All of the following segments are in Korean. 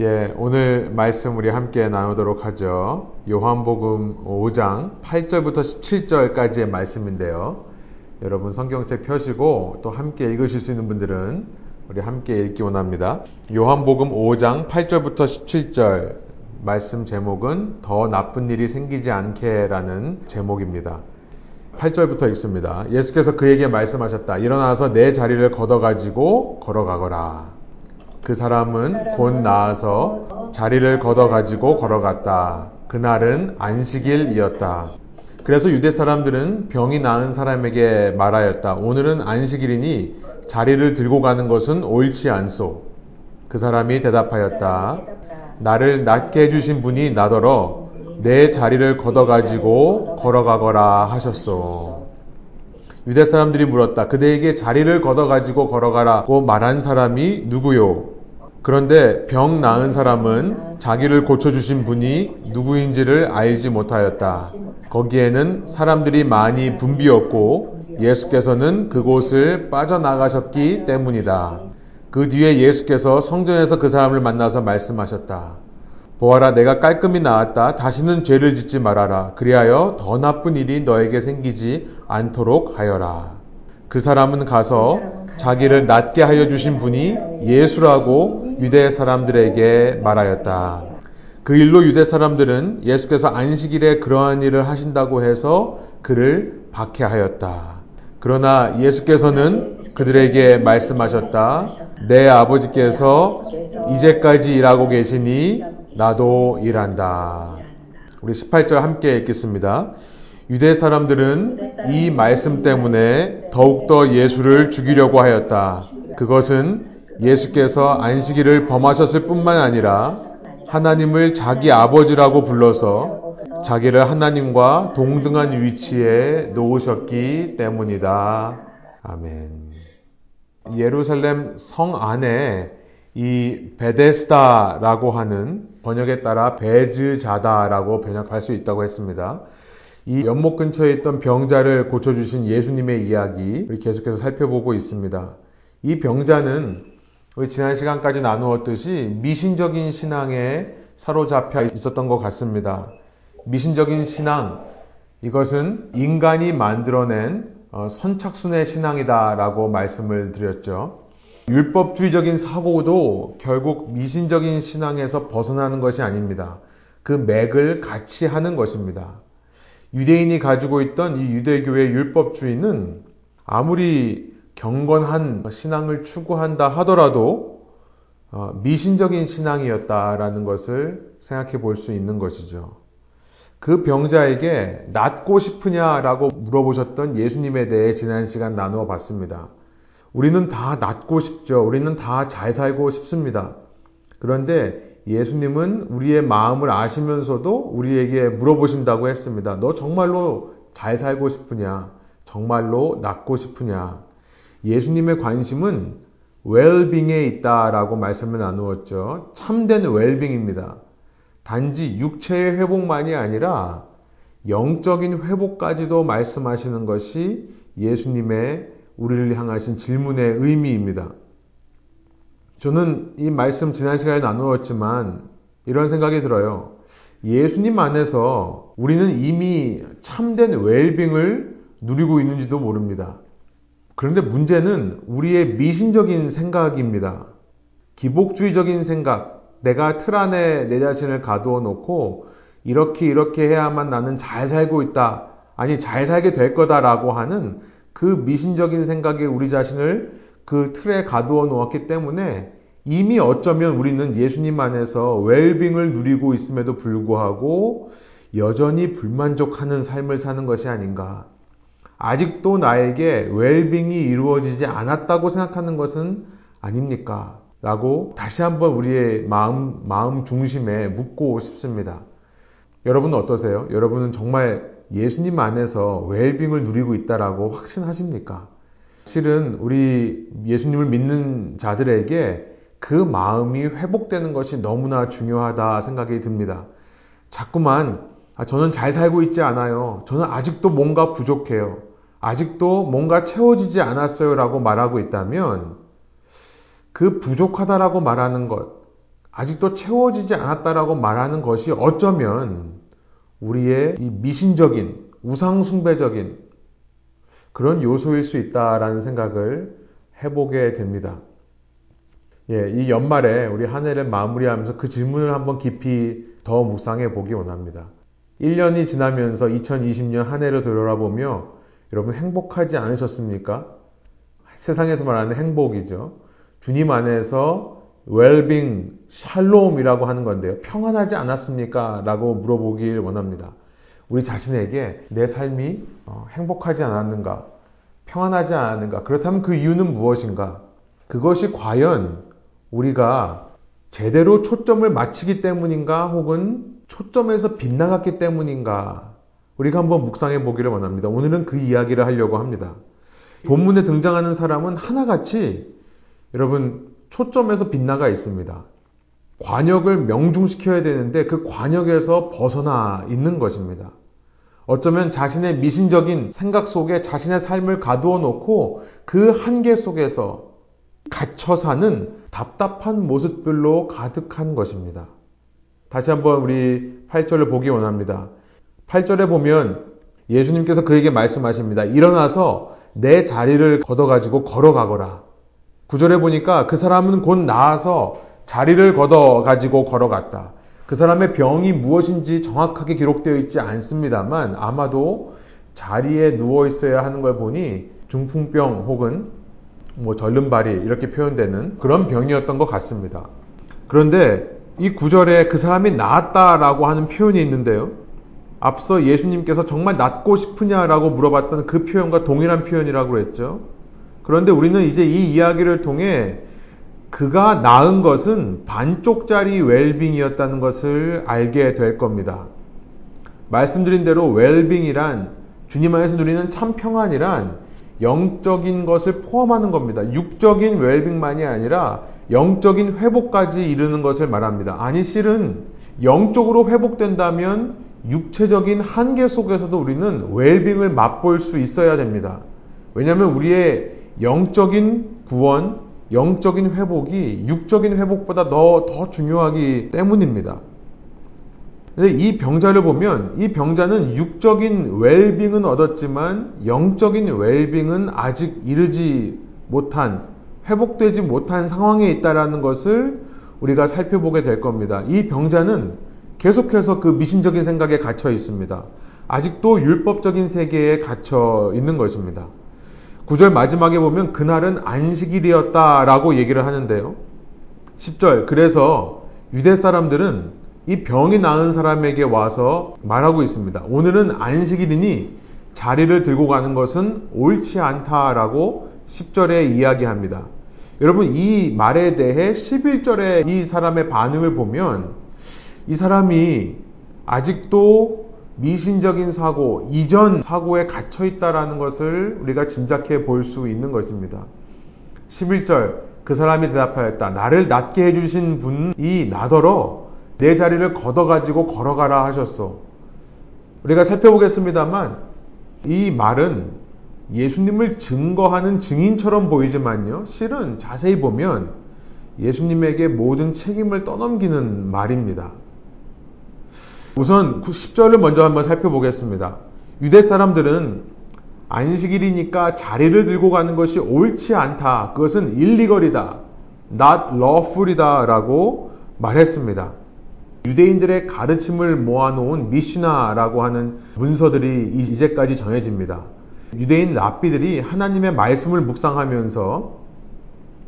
예, 오늘 말씀 우리 함께 나누도록 하죠. 요한복음 5장 8절부터 17절까지의 말씀인데요. 여러분 성경책 펴시고 또 함께 읽으실 수 있는 분들은 우리 함께 읽기 원합니다. 요한복음 5장 8절부터 17절 말씀 제목은 더 나쁜 일이 생기지 않게라는 제목입니다. 8절부터 읽습니다. 예수께서 그에게 말씀하셨다. 일어나서 내 자리를 걷어가지고 걸어가거라. 그 사람은 곧 나아서 자리를 걷어가지고 걸어갔다. 그날은 안식일이었다. 그래서 유대 사람들은 병이 나은 사람에게 말하였다. 오늘은 안식일이니 자리를 들고 가는 것은 옳지 않소. 그 사람이 대답하였다. 나를 낫게 해주신 분이 나더러 내 자리를 걷어가지고 걸어가거라 하셨소. 유대 사람들이 물었다. 그대에게 자리를 걷어가지고 걸어가라고 말한 사람이 누구요? 그런데 병 나은 사람은 자기를 고쳐주신 분이 누구인지를 알지 못하였다. 거기에는 사람들이 많이 붐비었고 예수께서는 그곳을 빠져나가셨기 때문이다. 그 뒤에 예수께서 성전에서 그 사람을 만나서 말씀하셨다. 보아라, 내가 깔끔히 나았다. 다시는 죄를 짓지 말아라. 그리하여 더 나쁜 일이 너에게 생기지 않도록 하여라. 그 사람은 가서 자기를 낫게 하여 주신 분이 예수라고 유대 사람들에게 말하였다. 그 일로 유대 사람들은 예수께서 안식일에 그러한 일을 하신다고 해서 그를 박해하였다. 그러나 예수께서는 그들에게 말씀하셨다. 내 아버지께서 이제까지 일하고 계시니 나도 일한다. 우리 18절 함께 읽겠습니다. 유대 사람들은 이 말씀 때문에 더욱더 예수를 죽이려고 하였다. 그것은 예수께서 안식일을 범하셨을 뿐만 아니라 하나님을 자기 아버지라고 불러서 자기를 하나님과 동등한 위치에 놓으셨기 때문이다. 아멘. 예루살렘 성 안에 이 베데스다라고 하는 번역에 따라 베즈자다라고 번역할 수 있다고 했습니다. 이 연못 근처에 있던 병자를 고쳐주신 예수님의 이야기 우리 계속해서 살펴보고 있습니다. 이 병자는 우리 지난 시간까지 나누었듯이 미신적인 신앙에 사로잡혀 있었던 것 같습니다. 미신적인 신앙, 이것은 인간이 만들어낸 어, 선착순의 신앙이다라고 말씀을 드렸죠. 율법주의적인 사고도 결국 미신적인 신앙에서 벗어나는 것이 아닙니다. 그 맥을 같이 하는 것입니다. 유대인이 가지고 있던 이 유대교의 율법주의는 아무리 경건한 신앙을 추구한다 하더라도 어, 미신적인 신앙이었다라는 것을 생각해 볼 수 있는 것이죠. 그 병자에게 낫고 싶으냐라고 물어보셨던 예수님에 대해 지난 시간 나누어 봤습니다. 우리는 다 낫고 싶죠. 우리는 다 잘 살고 싶습니다. 그런데 예수님은 우리의 마음을 아시면서도 우리에게 물어보신다고 했습니다. 너 정말로 잘 살고 싶으냐? 정말로 낫고 싶으냐? 예수님의 관심은 웰빙에 있다라고 말씀을 나누었죠. 참된 웰빙입니다. 단지 육체의 회복만이 아니라 영적인 회복까지도 말씀하시는 것이 예수님의 우리를 향하신 질문의 의미입니다. 저는 이 말씀 지난 시간에 나누었지만 이런 생각이 들어요. 예수님 안에서 우리는 이미 참된 웰빙을 누리고 있는지도 모릅니다. 그런데 문제는 우리의 미신적인 생각입니다. 기복주의적인 생각, 내가 틀 안에 내 자신을 가두어 놓고 이렇게 이렇게 해야만 나는 잘 살고 있다. 아니, 잘 살게 될 거다라고 하는 그 미신적인 생각에 우리 자신을 그 틀에 가두어 놓았기 때문에 이미 어쩌면 우리는 예수님 안에서 웰빙을 누리고 있음에도 불구하고 여전히 불만족하는 삶을 사는 것이 아닌가. 아직도 나에게 웰빙이 이루어지지 않았다고 생각하는 것은 아닙니까? 라고 다시 한번 우리의 마음, 마음 중심에 묻고 싶습니다. 여러분은 어떠세요? 여러분은 정말 예수님 안에서 웰빙을 누리고 있다라고 확신하십니까? 실은 우리 예수님을 믿는 자들에게 그 마음이 회복되는 것이 너무나 중요하다 생각이 듭니다. 자꾸만 아, 저는 잘 살고 있지 않아요. 저는 아직도 뭔가 부족해요. 아직도 뭔가 채워지지 않았어요. 라고 말하고 있다면 그 부족하다라고 말하는 것, 아직도 채워지지 않았다라고 말하는 것이 어쩌면 우리의 이 미신적인 우상숭배적인 그런 요소일 수 있다라는 생각을 해보게 됩니다. 예, 이 연말에 우리 한 해를 마무리하면서 그 질문을 한번 깊이 더 묵상해 보기 원합니다. 1년이 지나면서 2020년 한 해를 돌아보며 여러분 행복하지 않으셨습니까? 세상에서 말하는 행복이죠. 주님 안에서 웰빙, 샬롬이라고 하는 건데요. 평안하지 않았습니까? 라고 물어보길 원합니다. 우리 자신에게 내 삶이 어, 행복하지 않았는가? 평안하지 않았는가? 그렇다면 그 이유는 무엇인가? 그것이 과연 우리가 제대로 초점을 맞추기 때문인가? 혹은 초점에서 빗나갔기 때문인가? 우리가 한번 묵상해 보기를 원합니다. 오늘은 그 이야기를 하려고 합니다. 본문에 등장하는 사람은 하나같이 여러분 초점에서 빗나가 있습니다. 관역을 명중시켜야 되는데 그 관역에서 벗어나 있는 것입니다. 어쩌면 자신의 미신적인 생각 속에 자신의 삶을 가두어 놓고 그 한계 속에서 갇혀 사는 답답한 모습들로 가득한 것입니다. 다시 한번 우리 8절을 보기 원합니다. 8절에 보면 예수님께서 그에게 말씀하십니다. 일어나서 내 자리를 걷어가지고 걸어가거라. 9절에 보니까 그 사람은 곧 나아서 자리를 걷어 가지고 걸어갔다. 그 사람의 병이 무엇인지 정확하게 기록되어 있지 않습니다만 아마도 자리에 누워 있어야 하는 걸 보니 중풍병 혹은 뭐 절름발이 이렇게 표현되는 그런 병이었던 것 같습니다. 그런데 이 구절에 그 사람이 나았다라고 하는 표현이 있는데요. 앞서 예수님께서 정말 낫고 싶으냐라고 물어봤던 그 표현과 동일한 표현이라고 했죠. 그런데 우리는 이제 이 이야기를 통해 그가 낳은 것은 반쪽짜리 웰빙이었다는 것을 알게 될 겁니다. 말씀드린 대로 웰빙이란 주님 안에서 누리는 참 평안이란 영적인 것을 포함하는 겁니다. 육적인 웰빙만이 아니라 영적인 회복까지 이르는 것을 말합니다. 아니 실은 영적으로 회복된다면 육체적인 한계 속에서도 우리는 웰빙을 맛볼 수 있어야 됩니다. 왜냐하면 우리의 영적인 구원, 영적인 회복이 육적인 회복보다 더, 더 중요하기 때문입니다. 근데 이 병자를 보면 이 병자는 육적인 웰빙은 얻었지만 영적인 웰빙은 아직 이르지 못한 회복되지 못한 상황에 있다라는 것을 우리가 살펴보게 될 겁니다. 이 병자는 계속해서 그 미신적인 생각에 갇혀 있습니다. 아직도 율법적인 세계에 갇혀 있는 것입니다. 9절 마지막에 보면 그날은 안식일이었다라고 얘기를 하는데요. 10절 그래서 유대 사람들은 이 병이 나은 사람에게 와서 말하고 있습니다. 오늘은 안식일이니 자리를 들고 가는 것은 옳지 않다라고 10절에 이야기합니다. 여러분 이 말에 대해 11절에 이 사람의 반응을 보면 이 사람이 아직도 미신적인 사고, 이전 사고에 갇혀 있다라는 것을 우리가 짐작해 볼 수 있는 것입니다. 11절, 그 사람이 대답하였다. 나를 낫게 해주신 분이 나더러 내 자리를 걷어가지고 걸어가라 하셨소. 우리가 살펴보겠습니다만, 이 말은 예수님을 증거하는 증인처럼 보이지만요, 실은 자세히 보면 예수님에게 모든 책임을 떠넘기는 말입니다. 우선 10절을 먼저 한번 살펴보겠습니다. 유대 사람들은 안식일이니까 자리를 들고 가는 것이 옳지 않다. 그것은 일리거리다. not lawful이다. 라고 말했습니다. 유대인들의 가르침을 모아놓은 미시나라고 하는 문서들이 이제까지 전해집니다. 유대인 랍비들이 하나님의 말씀을 묵상하면서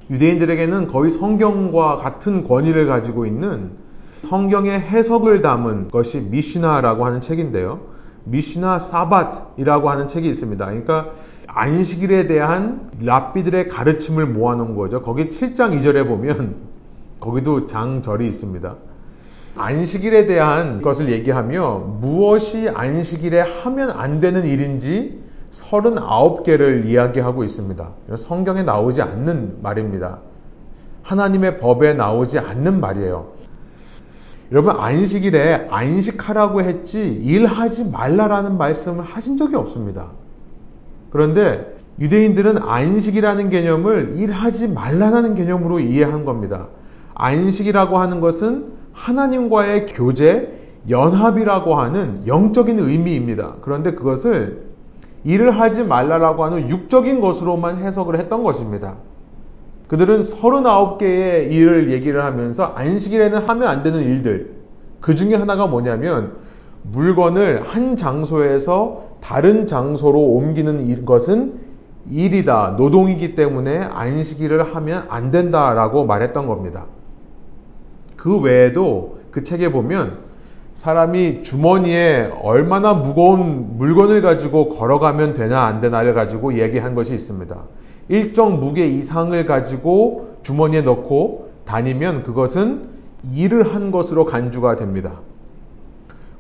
유대인들에게는 거의 성경과 같은 권위를 가지고 있는 성경의 해석을 담은 것이 미시나라고 하는 책인데요. 미시나 사밧이라고 하는 책이 있습니다. 그러니까 안식일에 대한 랍비들의 가르침을 모아놓은 거죠. 거기 7장 2절에 보면 거기도 장절이 있습니다. 안식일에 대한 것을 얘기하며 무엇이 안식일에 하면 안 되는 일인지 39개를 이야기하고 있습니다. 성경에 나오지 않는 말입니다. 하나님의 법에 나오지 않는 말이에요. 여러분 안식일에 안식하라고 했지 일하지 말라라는 말씀을 하신 적이 없습니다. 그런데 유대인들은 안식이라는 개념을 일하지 말라는 개념으로 이해한 겁니다. 안식이라고 하는 것은 하나님과의 교제, 연합이라고 하는 영적인 의미입니다. 그런데 그것을 일을 하지 말라라고 하는 육적인 것으로만 해석을 했던 것입니다. 그들은 39개의 일을 얘기를 하면서 안식일에는 하면 안 되는 일들, 그 중에 하나가 뭐냐면 물건을 한 장소에서 다른 장소로 옮기는 것은 일이다, 노동이기 때문에 안식일을 하면 안 된다라고 말했던 겁니다. 그 외에도 그 책에 보면 사람이 주머니에 얼마나 무거운 물건을 가지고 걸어가면 되나 안 되나를 가지고 얘기한 것이 있습니다. 일정 무게 이상을 가지고 주머니에 넣고 다니면 그것은 일을 한 것으로 간주가 됩니다.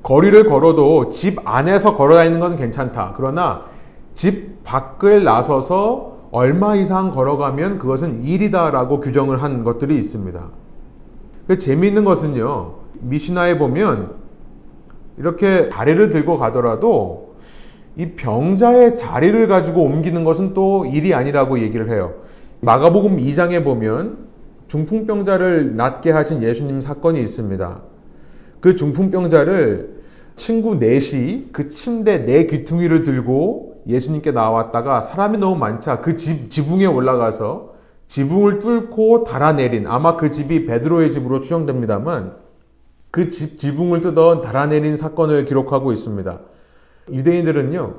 거리를 걸어도 집 안에서 걸어 다니는 건 괜찮다. 그러나 집 밖을 나서서 얼마 이상 걸어가면 그것은 일이다라고 규정을 한 것들이 있습니다. 그 재미있는 것은요, 미시나에 보면 이렇게 다리를 들고 가더라도 이 병자의 자리를 가지고 옮기는 것은 또 일이 아니라고 얘기를 해요. 마가복음 2장에 보면 중풍병자를 낫게 하신 예수님 사건이 있습니다. 그 중풍병자를 친구 넷이 그 침대 네 귀퉁이를 들고 예수님께 나왔다가 사람이 너무 많자 그 집, 지붕에 올라가서 지붕을 뚫고 달아내린 아마 그 집이 베드로의 집으로 추정됩니다만 그 집 지붕을 뜯어 달아내린 사건을 기록하고 있습니다. 유대인들은요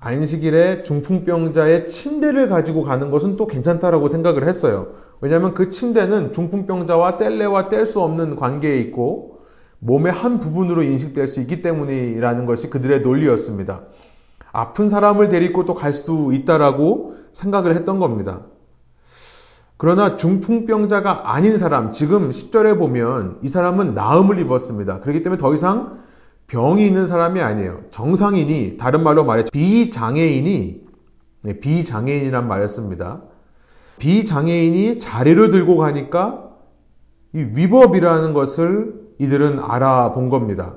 안식일에 중풍병자의 침대를 가지고 가는 것은 또 괜찮다라고 생각을 했어요. 왜냐하면 그 침대는 중풍병자와 뗄래와 뗄 수 없는 관계에 있고 몸의 한 부분으로 인식될 수 있기 때문이라는 것이 그들의 논리였습니다. 아픈 사람을 데리고 또 갈 수 있다라고 생각을 했던 겁니다. 그러나 중풍병자가 아닌 사람, 지금 10절에 보면 이 사람은 나음을 입었습니다. 그렇기 때문에 더 이상 병이 있는 사람이 아니에요. 정상인이, 다른 말로 말해 비장애인이, 네, 비장애인이란 말이었습니다. 비장애인이 자리를 들고 가니까 이 위법이라는 것을 이들은 알아본 겁니다.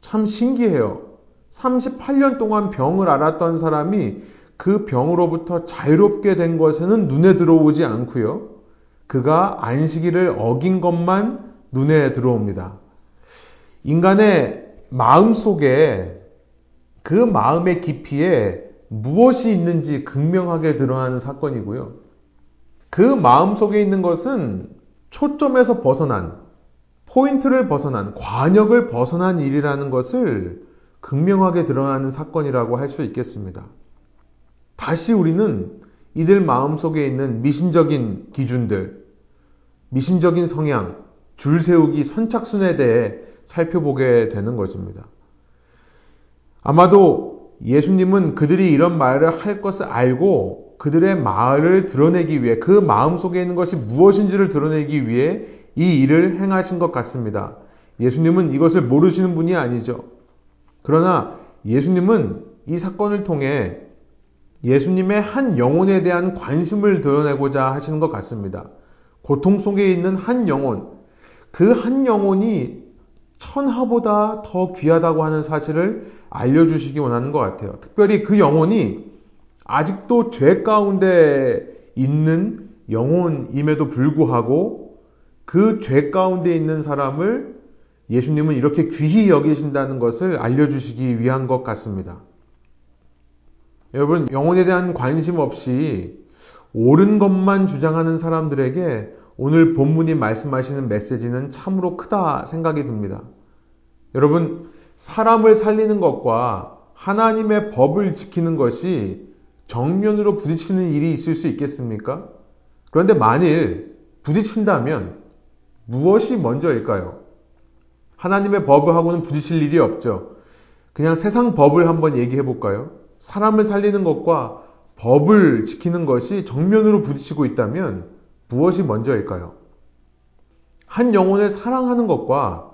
참 신기해요. 38년 동안 병을 앓았던 사람이 그 병으로부터 자유롭게 된 것에는 눈에 들어오지 않고요. 그가 안식일을 어긴 것만 눈에 들어옵니다. 인간의 마음 속에 그 마음의 깊이에 무엇이 있는지 극명하게 드러나는 사건이고요. 그 마음 속에 있는 것은 초점에서 벗어난, 포인트를 벗어난, 관역을 벗어난 일이라는 것을 극명하게 드러나는 사건이라고 할 수 있겠습니다. 다시 우리는 이들 마음 속에 있는 미신적인 기준들, 미신적인 성향, 줄 세우기 선착순에 대해 살펴보게 되는 것입니다. 아마도 예수님은 그들이 이런 말을 할 것을 알고 그들의 마을을 드러내기 위해 그 마음 속에 있는 것이 무엇인지를 드러내기 위해 이 일을 행하신 것 같습니다. 예수님은 이것을 모르시는 분이 아니죠. 그러나 예수님은 이 사건을 통해 예수님의 한 영혼에 대한 관심을 드러내고자 하시는 것 같습니다. 고통 속에 있는 한 영혼, 그 한 영혼이 천하보다 더 귀하다고 하는 사실을 알려주시기 원하는 것 같아요. 특별히 그 영혼이 아직도 죄 가운데 있는 영혼임에도 불구하고 그 죄 가운데 있는 사람을 예수님은 이렇게 귀히 여기신다는 것을 알려주시기 위한 것 같습니다. 여러분, 영혼에 대한 관심 없이 옳은 것만 주장하는 사람들에게 오늘 본문이 말씀하시는 메시지는 참으로 크다 생각이 듭니다. 여러분, 사람을 살리는 것과 하나님의 법을 지키는 것이 정면으로 부딪히는 일이 있을 수 있겠습니까? 그런데 만일 부딪힌다면 무엇이 먼저일까요? 하나님의 법하고는 부딪힐 일이 없죠. 그냥 세상 법을 한번 얘기해 볼까요? 사람을 살리는 것과 법을 지키는 것이 정면으로 부딪히고 있다면 무엇이 먼저일까요? 한 영혼을 사랑하는 것과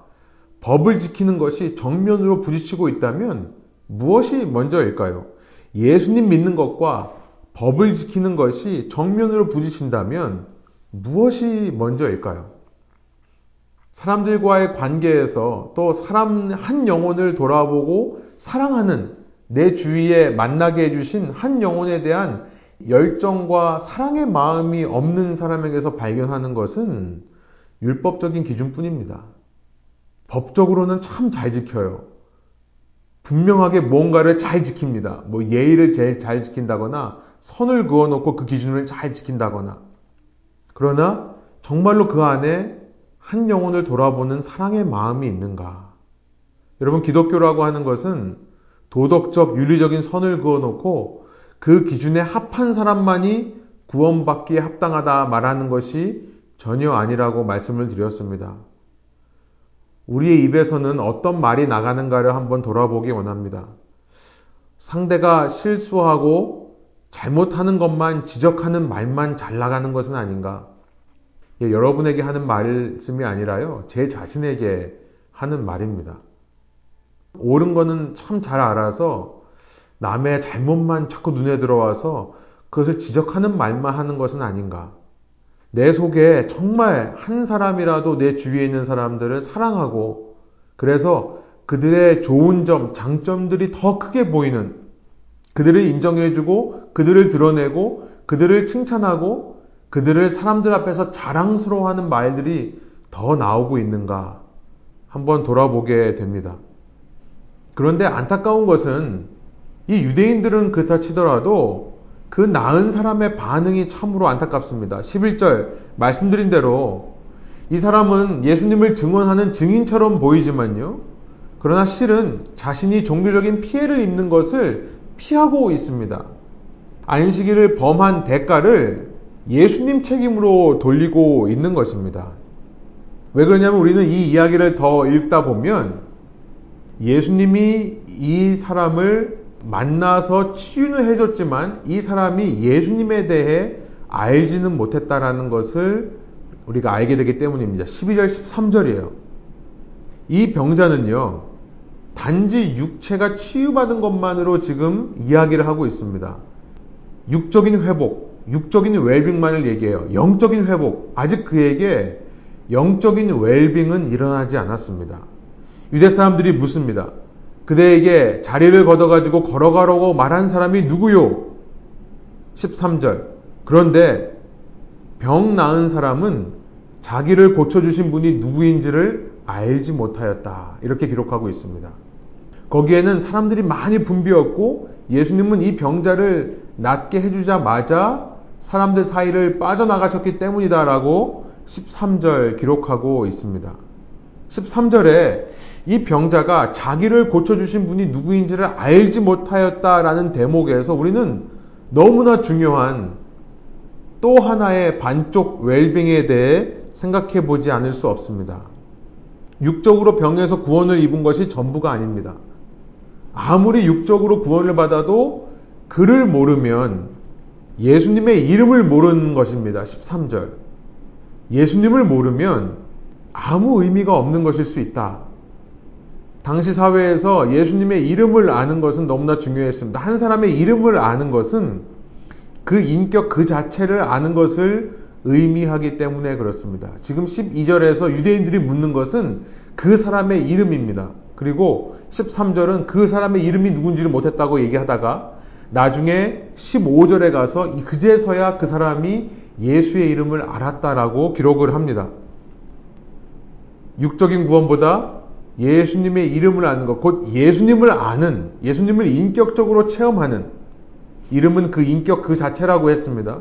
법을 지키는 것이 정면으로 부딪히고 있다면 무엇이 먼저일까요? 예수님 믿는 것과 법을 지키는 것이 정면으로 부딪힌다면 무엇이 먼저일까요? 사람들과의 관계에서 또 사람 한 영혼을 돌아보고 사랑하는 내 주위에 만나게 해주신 한 영혼에 대한 열정과 사랑의 마음이 없는 사람에게서 발견하는 것은 율법적인 기준뿐입니다. 법적으로는 참 잘 지켜요. 분명하게 뭔가를 잘 지킵니다. 뭐 예의를 제일 잘 지킨다거나 선을 그어놓고 그 기준을 잘 지킨다거나. 그러나 정말로 그 안에 한 영혼을 돌아보는 사랑의 마음이 있는가? 여러분, 기독교라고 하는 것은 도덕적, 윤리적인 선을 그어놓고 그 기준에 합한 사람만이 구원받기에 합당하다 말하는 것이 전혀 아니라고 말씀을 드렸습니다. 우리의 입에서는 어떤 말이 나가는가를 한번 돌아보기 원합니다. 상대가 실수하고 잘못하는 것만 지적하는 말만 잘 나가는 것은 아닌가? 예, 여러분에게 하는 말씀이 아니라요, 제 자신에게 하는 말입니다. 옳은 거는 참 잘 알아서 남의 잘못만 자꾸 눈에 들어와서 그것을 지적하는 말만 하는 것은 아닌가? 내 속에 정말 한 사람이라도 내 주위에 있는 사람들을 사랑하고 그래서 그들의 좋은 점, 장점들이 더 크게 보이는 그들을 인정해주고 그들을 드러내고 그들을 칭찬하고 그들을 사람들 앞에서 자랑스러워하는 말들이 더 나오고 있는가 한번 돌아보게 됩니다. 그런데 안타까운 것은 이 유대인들은 그렇다 치더라도 그 나은 사람의 반응이 참으로 안타깝습니다. 11절 말씀드린 대로 이 사람은 예수님을 증언하는 증인처럼 보이지만요. 그러나 실은 자신이 종교적인 피해를 입는 것을 피하고 있습니다. 안식일을 범한 대가를 예수님 책임으로 돌리고 있는 것입니다. 왜 그러냐면 우리는 이 이야기를 더 읽다 보면 예수님이 이 사람을 만나서 치유는 해줬지만 이 사람이 예수님에 대해 알지는 못했다라는 것을 우리가 알게 되기 때문입니다. 12절, 13절이에요. 이 병자는요, 단지 육체가 치유받은 것만으로 지금 이야기를 하고 있습니다. 육적인 회복, 육적인 웰빙만을 얘기해요. 영적인 회복, 아직 그에게 영적인 웰빙은 일어나지 않았습니다. 유대 사람들이 묻습니다. 그대에게 자리를 걷어가지고 걸어가라고 말한 사람이 누구요? 13절. 그런데 병 나은 사람은 자기를 고쳐주신 분이 누구인지를 알지 못하였다. 이렇게 기록하고 있습니다. 거기에는 사람들이 많이 붐비었고 예수님은 이 병자를 낫게 해주자마자 사람들 사이를 빠져나가셨기 때문이다라고 13절 기록하고 있습니다. 13절에 이 병자가 자기를 고쳐주신 분이 누구인지를 알지 못하였다라는 대목에서 우리는 너무나 중요한 또 하나의 반쪽 웰빙에 대해 생각해 보지 않을 수 없습니다. 육적으로 병에서 구원을 입은 것이 전부가 아닙니다. 아무리 육적으로 구원을 받아도 그를 모르면 예수님의 이름을 모르는 것입니다. 13절. 예수님을 모르면 아무 의미가 없는 것일 수 있다. 당시 사회에서 예수님의 이름을 아는 것은 너무나 중요했습니다. 한 사람의 이름을 아는 것은 그 인격 그 자체를 아는 것을 의미하기 때문에 그렇습니다. 지금 12절에서 유대인들이 묻는 것은 그 사람의 이름입니다. 그리고 13절은 그 사람의 이름이 누군지를 못했다고 얘기하다가 나중에 15절에 가서 그제서야 그 사람이 예수의 이름을 알았다라고 기록을 합니다. 육적인 구원보다 예수님의 이름을 아는 것, 곧 예수님을 아는, 예수님을 인격적으로 체험하는, 이름은 그 인격 그 자체라고 했습니다.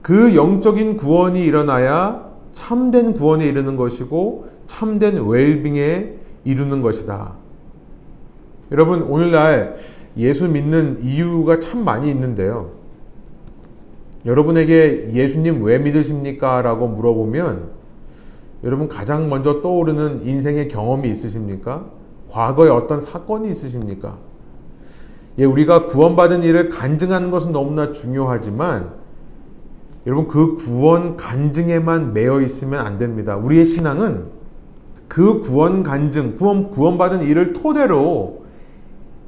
그 영적인 구원이 일어나야 참된 구원에 이르는 것이고, 참된 웰빙에 이루는 것이다. 여러분, 오늘날 예수 믿는 이유가 참 많이 있는데요. 여러분에게 예수님 왜 믿으십니까? 라고 물어보면 여러분 가장 먼저 떠오르는 인생의 경험이 있으십니까? 과거에 어떤 사건이 있으십니까? 예, 우리가 구원받은 일을 간증하는 것은 너무나 중요하지만 여러분 그 구원 간증에만 매여 있으면 안 됩니다. 우리의 신앙은 그 구원 간증, 구원, 구원받은 일을 토대로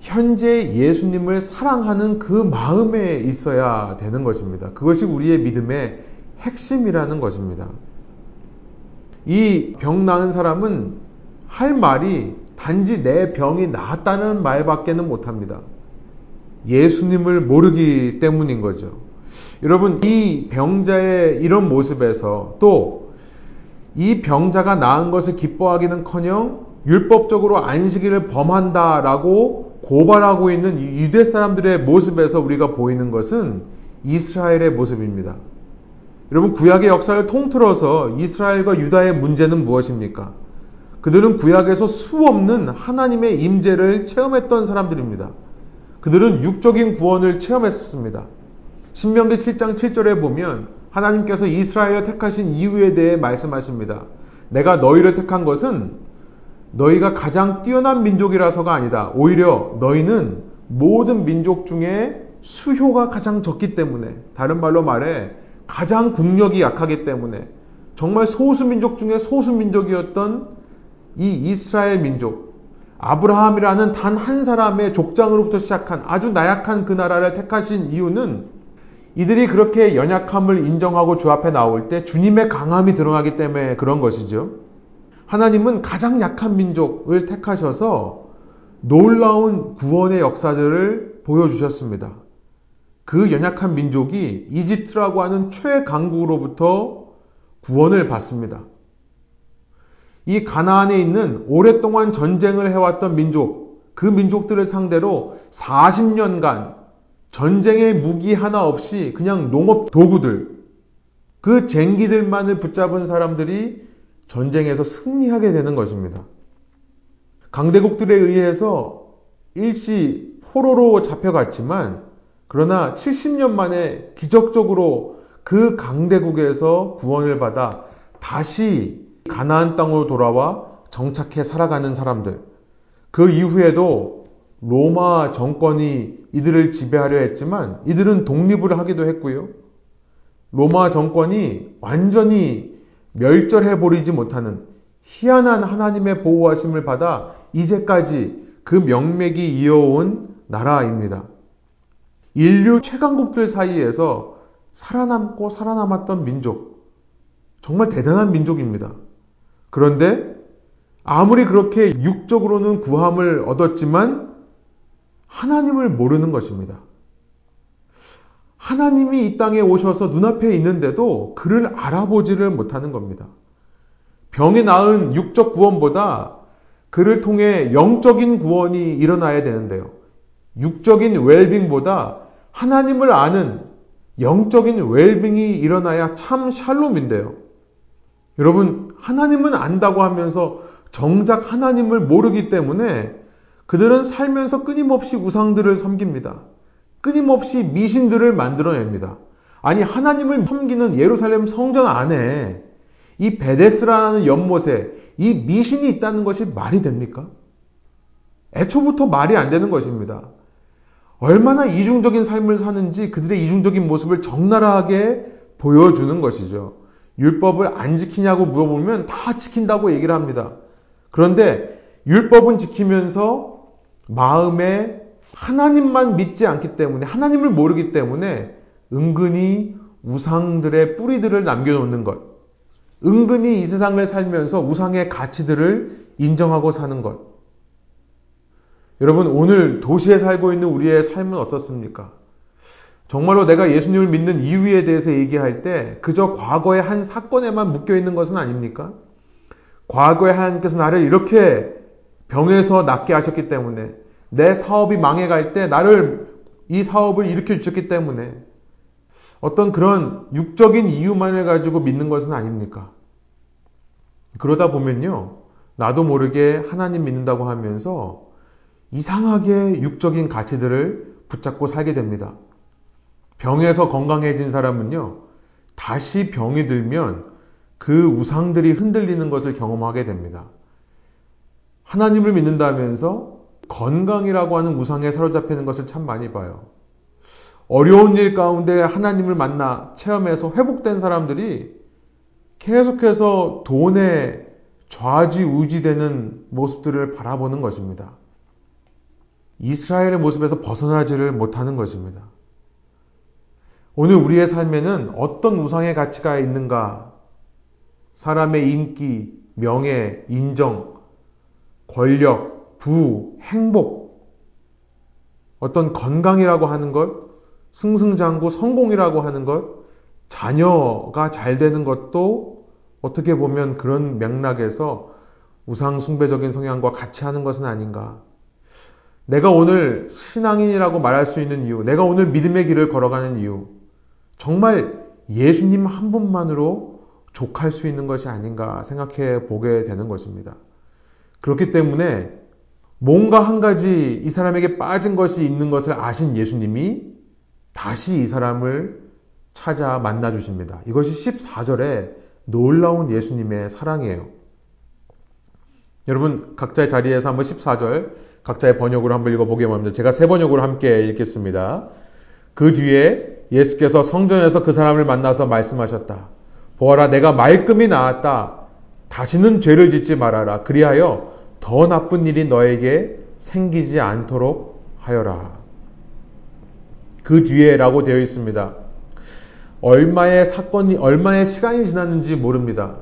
현재 예수님을 사랑하는 그 마음에 있어야 되는 것입니다. 그것이 우리의 믿음의 핵심이라는 것입니다. 이 병 나은 사람은 할 말이 단지 내 병이 나았다는 말밖에는 못합니다. 예수님을 모르기 때문인 거죠. 여러분, 이 병자의 이런 모습에서 또 이 병자가 나은 것을 기뻐하기는 커녕 율법적으로 안식일을 범한다라고 고발하고 있는 유대 사람들의 모습에서 우리가 보이는 것은 이스라엘의 모습입니다. 여러분, 구약의 역사를 통틀어서 이스라엘과 유다의 문제는 무엇입니까? 그들은 구약에서 수없는 하나님의 임재를 체험했던 사람들입니다. 그들은 육적인 구원을 체험했습니다. 신명기 7장 7절에 보면 하나님께서 이스라엘을 택하신 이유에 대해 말씀하십니다. 내가 너희를 택한 것은 너희가 가장 뛰어난 민족이라서가 아니다. 오히려 너희는 모든 민족 중에 수효가 가장 적기 때문에, 다른 말로 말해, 가장 국력이 약하기 때문에, 정말 소수민족 중에 소수민족이었던 이 이스라엘 민족, 아브라함이라는 단 한 사람의 족장으로부터 시작한 아주 나약한 그 나라를 택하신 이유는 이들이 그렇게 연약함을 인정하고 주 앞에 나올 때 주님의 강함이 드러나기 때문에 그런 것이죠. 하나님은 가장 약한 민족을 택하셔서 놀라운 구원의 역사들을 보여주셨습니다. 그 연약한 민족이 이집트라고 하는 최강국으로부터 구원을 받습니다. 이 가나안에 있는 오랫동안 전쟁을 해왔던 민족, 그 민족들을 상대로 40년간 전쟁의 무기 하나 없이 그냥 농업 도구들, 그 쟁기들만을 붙잡은 사람들이 전쟁에서 승리하게 되는 것입니다. 강대국들에 의해서 일시 포로로 잡혀갔지만 그러나 70년 만에 기적적으로 그 강대국에서 구원을 받아 다시 가나안 땅으로 돌아와 정착해 살아가는 사람들. 그 이후에도 로마 정권이 이들을 지배하려 했지만 이들은 독립을 하기도 했고요. 로마 정권이 완전히 멸절해 버리지 못하는 희한한 하나님의 보호하심을 받아 이제까지 그 명맥이 이어온 나라입니다. 인류 최강국들 사이에서 살아남고 살아남았던 민족. 정말 대단한 민족입니다. 그런데 아무리 그렇게 육적으로는 구함을 얻었지만 하나님을 모르는 것입니다. 하나님이 이 땅에 오셔서 눈앞에 있는데도 그를 알아보지를 못하는 겁니다. 병이 나은 육적 구원보다 그를 통해 영적인 구원이 일어나야 되는데요. 육적인 웰빙보다 하나님을 아는 영적인 웰빙이 일어나야 참 샬롬인데요. 여러분, 하나님은 안다고 하면서 정작 하나님을 모르기 때문에 그들은 살면서 끊임없이 우상들을 섬깁니다. 끊임없이 미신들을 만들어냅니다. 아니, 하나님을 섬기는 예루살렘 성전 안에 이 베데스라는 연못에 이 미신이 있다는 것이 말이 됩니까? 애초부터 말이 안 되는 것입니다. 얼마나 이중적인 삶을 사는지 그들의 이중적인 모습을 적나라하게 보여주는 것이죠. 율법을 안 지키냐고 물어보면 다 지킨다고 얘기를 합니다. 그런데 율법은 지키면서 마음에 하나님만 믿지 않기 때문에 하나님을 모르기 때문에 은근히 우상들의 뿌리들을 남겨놓는 것. 은근히 이 세상을 살면서 우상의 가치들을 인정하고 사는 것. 여러분, 오늘 도시에 살고 있는 우리의 삶은 어떻습니까? 정말로 내가 예수님을 믿는 이유에 대해서 얘기할 때 그저 과거의 한 사건에만 묶여 있는 것은 아닙니까? 과거에 하나님께서 나를 이렇게 병에서 낫게 하셨기 때문에 내 사업이 망해갈 때 나를 이 사업을 일으켜 주셨기 때문에 어떤 그런 육적인 이유만을 가지고 믿는 것은 아닙니까? 그러다 보면요. 나도 모르게 하나님 믿는다고 하면서 이상하게 육적인 가치들을 붙잡고 살게 됩니다. 병에서 건강해진 사람은요, 다시 병이 들면 그 우상들이 흔들리는 것을 경험하게 됩니다. 하나님을 믿는다면서 건강이라고 하는 우상에 사로잡히는 것을 참 많이 봐요. 어려운 일 가운데 하나님을 만나 체험해서 회복된 사람들이 계속해서 돈에 좌지우지되는 모습들을 바라보는 것입니다. 이스라엘의 모습에서 벗어나지를 못하는 것입니다. 오늘 우리의 삶에는 어떤 우상의 가치가 있는가? 사람의 인기, 명예, 인정, 권력, 부, 행복, 어떤 건강이라고 하는 것, 승승장구 성공이라고 하는 것, 자녀가 잘 되는 것도 어떻게 보면 그런 맥락에서 우상 숭배적인 성향과 같이 하는 것은 아닌가. 내가 오늘 신앙인이라고 말할 수 있는 이유, 내가 오늘 믿음의 길을 걸어가는 이유, 정말 예수님 한 분만으로 족할 수 있는 것이 아닌가 생각해 보게 되는 것입니다. 그렇기 때문에 뭔가 한 가지 이 사람에게 빠진 것이 있는 것을 아신 예수님이 다시 이 사람을 찾아 만나 주십니다. 이것이 14절에 놀라운 예수님의 사랑이에요. 여러분 각자의 자리에서 한번 14절 각자의 번역으로 한번 읽어보게 합니다. 제가 세 번역으로 함께 읽겠습니다. 그 뒤에 예수께서 성전에서 그 사람을 만나서 말씀하셨다. 보아라 내가 말끔히 나았다. 다시는 죄를 짓지 말아라. 그리하여 더 나쁜 일이 너에게 생기지 않도록 하여라. 그 뒤에라고 되어 있습니다. 얼마의 사건이, 얼마의 시간이 지났는지 모릅니다.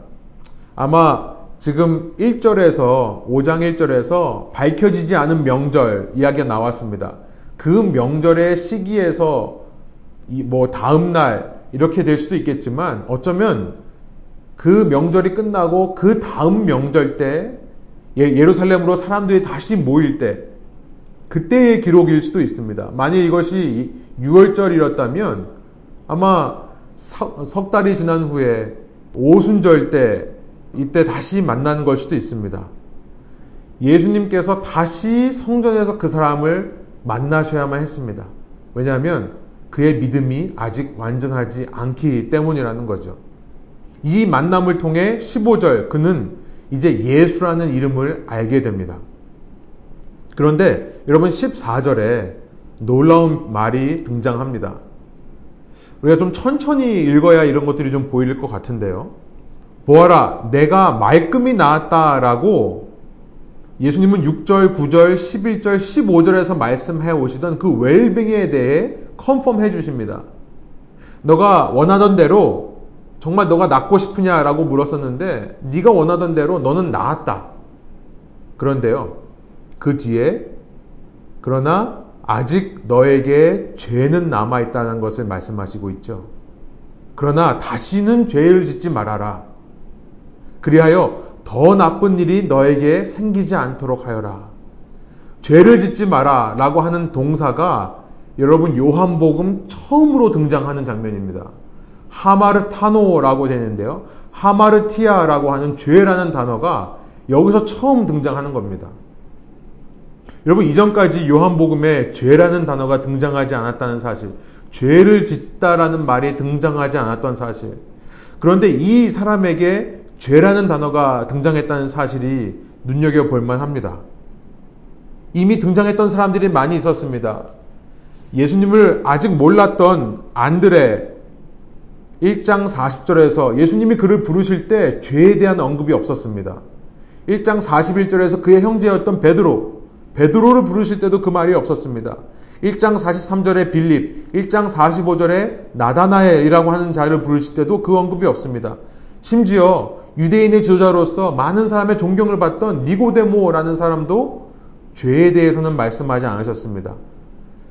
아마 지금 1절에서 5장 1절에서 밝혀지지 않은 명절 이야기가 나왔습니다. 그 명절의 시기에서 뭐 다음 날 이렇게 될 수도 있겠지만 어쩌면 그 명절이 끝나고 그 다음 명절 때 예, 예루살렘으로 사람들이 다시 모일 때 그때의 기록일 수도 있습니다. 만일 이것이 6월절이었다면 아마 석 달이 지난 후에 오순절 때 이때 다시 만나는 걸 수도 있습니다. 예수님께서 다시 성전에서 그 사람을 만나셔야만 했습니다. 왜냐하면 그의 믿음이 아직 완전하지 않기 때문이라는 거죠. 이 만남을 통해 15절 그는 이제 예수라는 이름을 알게 됩니다. 그런데 여러분 14절에 놀라운 말이 등장합니다. 우리가 좀 천천히 읽어야 이런 것들이 좀 보일 것 같은데요. 보아라, 내가 말끔히 나았다라고 예수님은 6절, 9절, 11절, 15절에서 말씀해 오시던 그 웰빙에 대해 컨펌 해 주십니다. 너가 원하던 대로 정말 너가 낫고 싶으냐라고 물었었는데 네가 원하던 대로 너는 나았다. 그런데요. 그 뒤에 그러나 아직 너에게 죄는 남아 있다는 것을 말씀하시고 있죠. 그러나 다시는 죄를 짓지 말아라. 그리하여 더 나쁜 일이 너에게 생기지 않도록 하여라. 죄를 짓지 마라 라고 하는 동사가 여러분 요한복음 처음으로 등장하는 장면입니다. 하마르타노라고 되는데요. 하마르티아라고 하는 죄라는 단어가 여기서 처음 등장하는 겁니다. 여러분 이전까지 요한복음에 죄라는 단어가 등장하지 않았다는 사실, 죄를 짓다라는 말이 등장하지 않았던 사실. 그런데 이 사람에게 죄라는 단어가 등장했다는 사실이 눈여겨볼 만합니다. 이미 등장했던 사람들이 많이 있었습니다. 예수님을 아직 몰랐던 안드레 1장 40절에서 예수님이 그를 부르실 때 죄에 대한 언급이 없었습니다. 1장 41절에서 그의 형제였던 베드로, 베드로를 부르실 때도 그 말이 없었습니다. 1장 43절에 빌립, 1장 45절에 나다나엘이라고 하는 자를 부르실 때도 그 언급이 없습니다. 심지어 유대인의 지도자로서 많은 사람의 존경을 받던 니고데모라는 사람도 죄에 대해서는 말씀하지 않으셨습니다.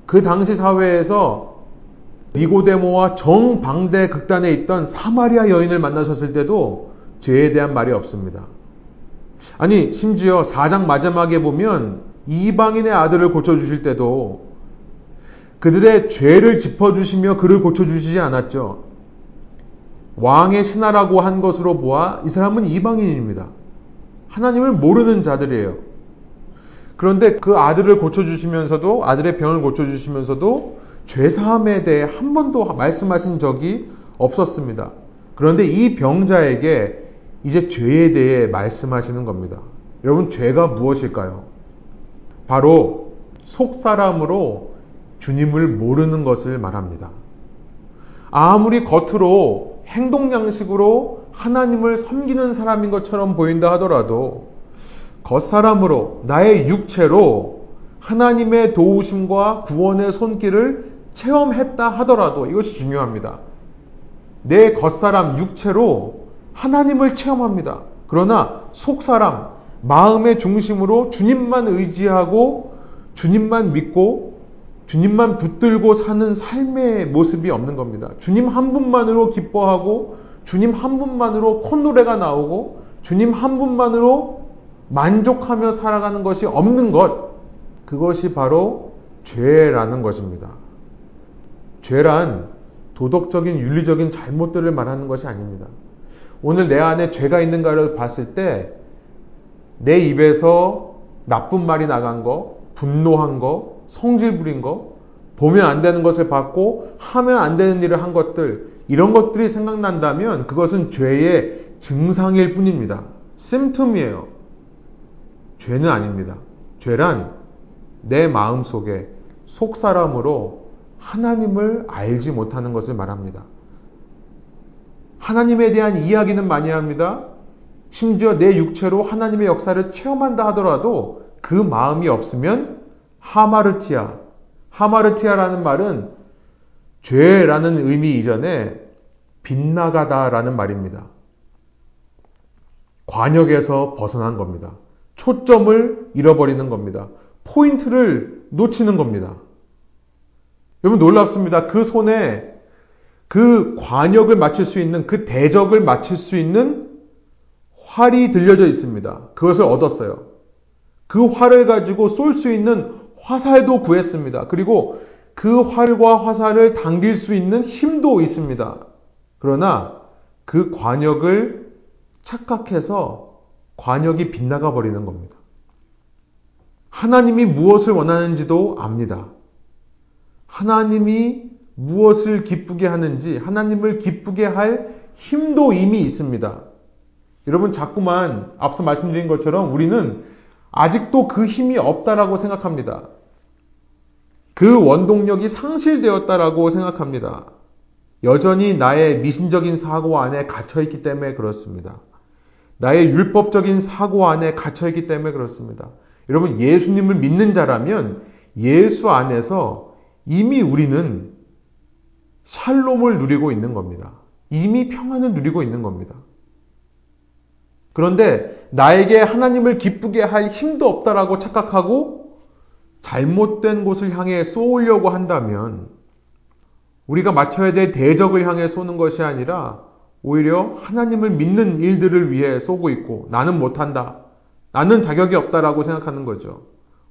그 당시 사회에서 니고데모와 정방대 극단에 있던 사마리아 여인을 만나셨을 때도 죄에 대한 말이 없습니다. 아니, 심지어 4장 마지막에 보면 이방인의 아들을 고쳐주실 때도 그들의 죄를 짚어주시며 그를 고쳐주시지 않았죠. 왕의 신하라고 한 것으로 보아 이 사람은 이방인입니다. 하나님을 모르는 자들이에요. 그런데 그 아들을 고쳐주시면서도 아들의 병을 고쳐주시면서도 죄사함에 대해 한 번도 말씀하신 적이 없었습니다. 그런데 이 병자에게 이제 죄에 대해 말씀하시는 겁니다. 여러분 죄가 무엇일까요? 바로 속사람으로 주님을 모르는 것을 말합니다. 아무리 겉으로 행동 양식으로 하나님을 섬기는 사람인 것처럼 보인다 하더라도 겉사람으로 나의 육체로 하나님의 도우심과 구원의 손길을 체험했다 하더라도 이것이 중요합니다. 내 겉사람 육체로 하나님을 체험합니다. 그러나 속사람 마음의 중심으로 주님만 의지하고 주님만 믿고 주님만 붙들고 사는 삶의 모습이 없는 겁니다. 주님 한 분만으로 기뻐하고 주님 한 분만으로 콧노래가 나오고 주님 한 분만으로 만족하며 살아가는 것이 없는 것. 그것이 바로 죄라는 것입니다. 죄란 도덕적인 윤리적인 잘못들을 말하는 것이 아닙니다. 오늘 내 안에 죄가 있는가를 봤을 때 내 입에서 나쁜 말이 나간 거, 분노한 거, 성질 부린 거, 보면 안 되는 것을 받고 하면 안 되는 일을 한 것들, 이런 것들이 생각난다면 그것은 죄의 증상일 뿐입니다. 심틈이에요. 죄는 아닙니다. 죄란 내 마음 속에 속 사람으로 하나님을 알지 못하는 것을 말합니다. 하나님에 대한 이야기는 많이 합니다. 심지어 내 육체로 하나님의 역사를 체험한다 하더라도 그 마음이 없으면 하마르티아. 하마르티아라는 말은 죄라는 의미 이전에 빗나가다라는 말입니다. 관역에서 벗어난 겁니다. 초점을 잃어버리는 겁니다. 포인트를 놓치는 겁니다. 여러분 놀랍습니다. 그 손에 그 관역을 맞출 수 있는 그 대적을 맞출 수 있는 활이 들려져 있습니다. 그것을 얻었어요. 그 활을 가지고 쏠 수 있는 화살도 구했습니다. 그리고 그 활과 화살을 당길 수 있는 힘도 있습니다. 그러나 그 관역을 착각해서 관역이 빗나가 버리는 겁니다. 하나님이 무엇을 원하는지도 압니다. 하나님이 무엇을 기쁘게 하는지 하나님을 기쁘게 할 힘도 이미 있습니다. 여러분 자꾸만 앞서 말씀드린 것처럼 우리는 아직도 그 힘이 없다라고 생각합니다. 그 원동력이 상실되었다라고 생각합니다. 여전히 나의 미신적인 사고 안에 갇혀있기 때문에 그렇습니다. 나의 율법적인 사고 안에 갇혀있기 때문에 그렇습니다. 여러분, 예수님을 믿는 자라면 예수 안에서 이미 우리는 샬롬을 누리고 있는 겁니다. 이미 평안을 누리고 있는 겁니다. 그런데 나에게 하나님을 기쁘게 할 힘도 없다라고 착각하고 잘못된 곳을 향해 쏘려고 한다면 우리가 맞춰야 될 대적을 향해 쏘는 것이 아니라 오히려 하나님을 믿는 일들을 위해 쏘고 있고 나는 못한다. 나는 자격이 없다라고 생각하는 거죠.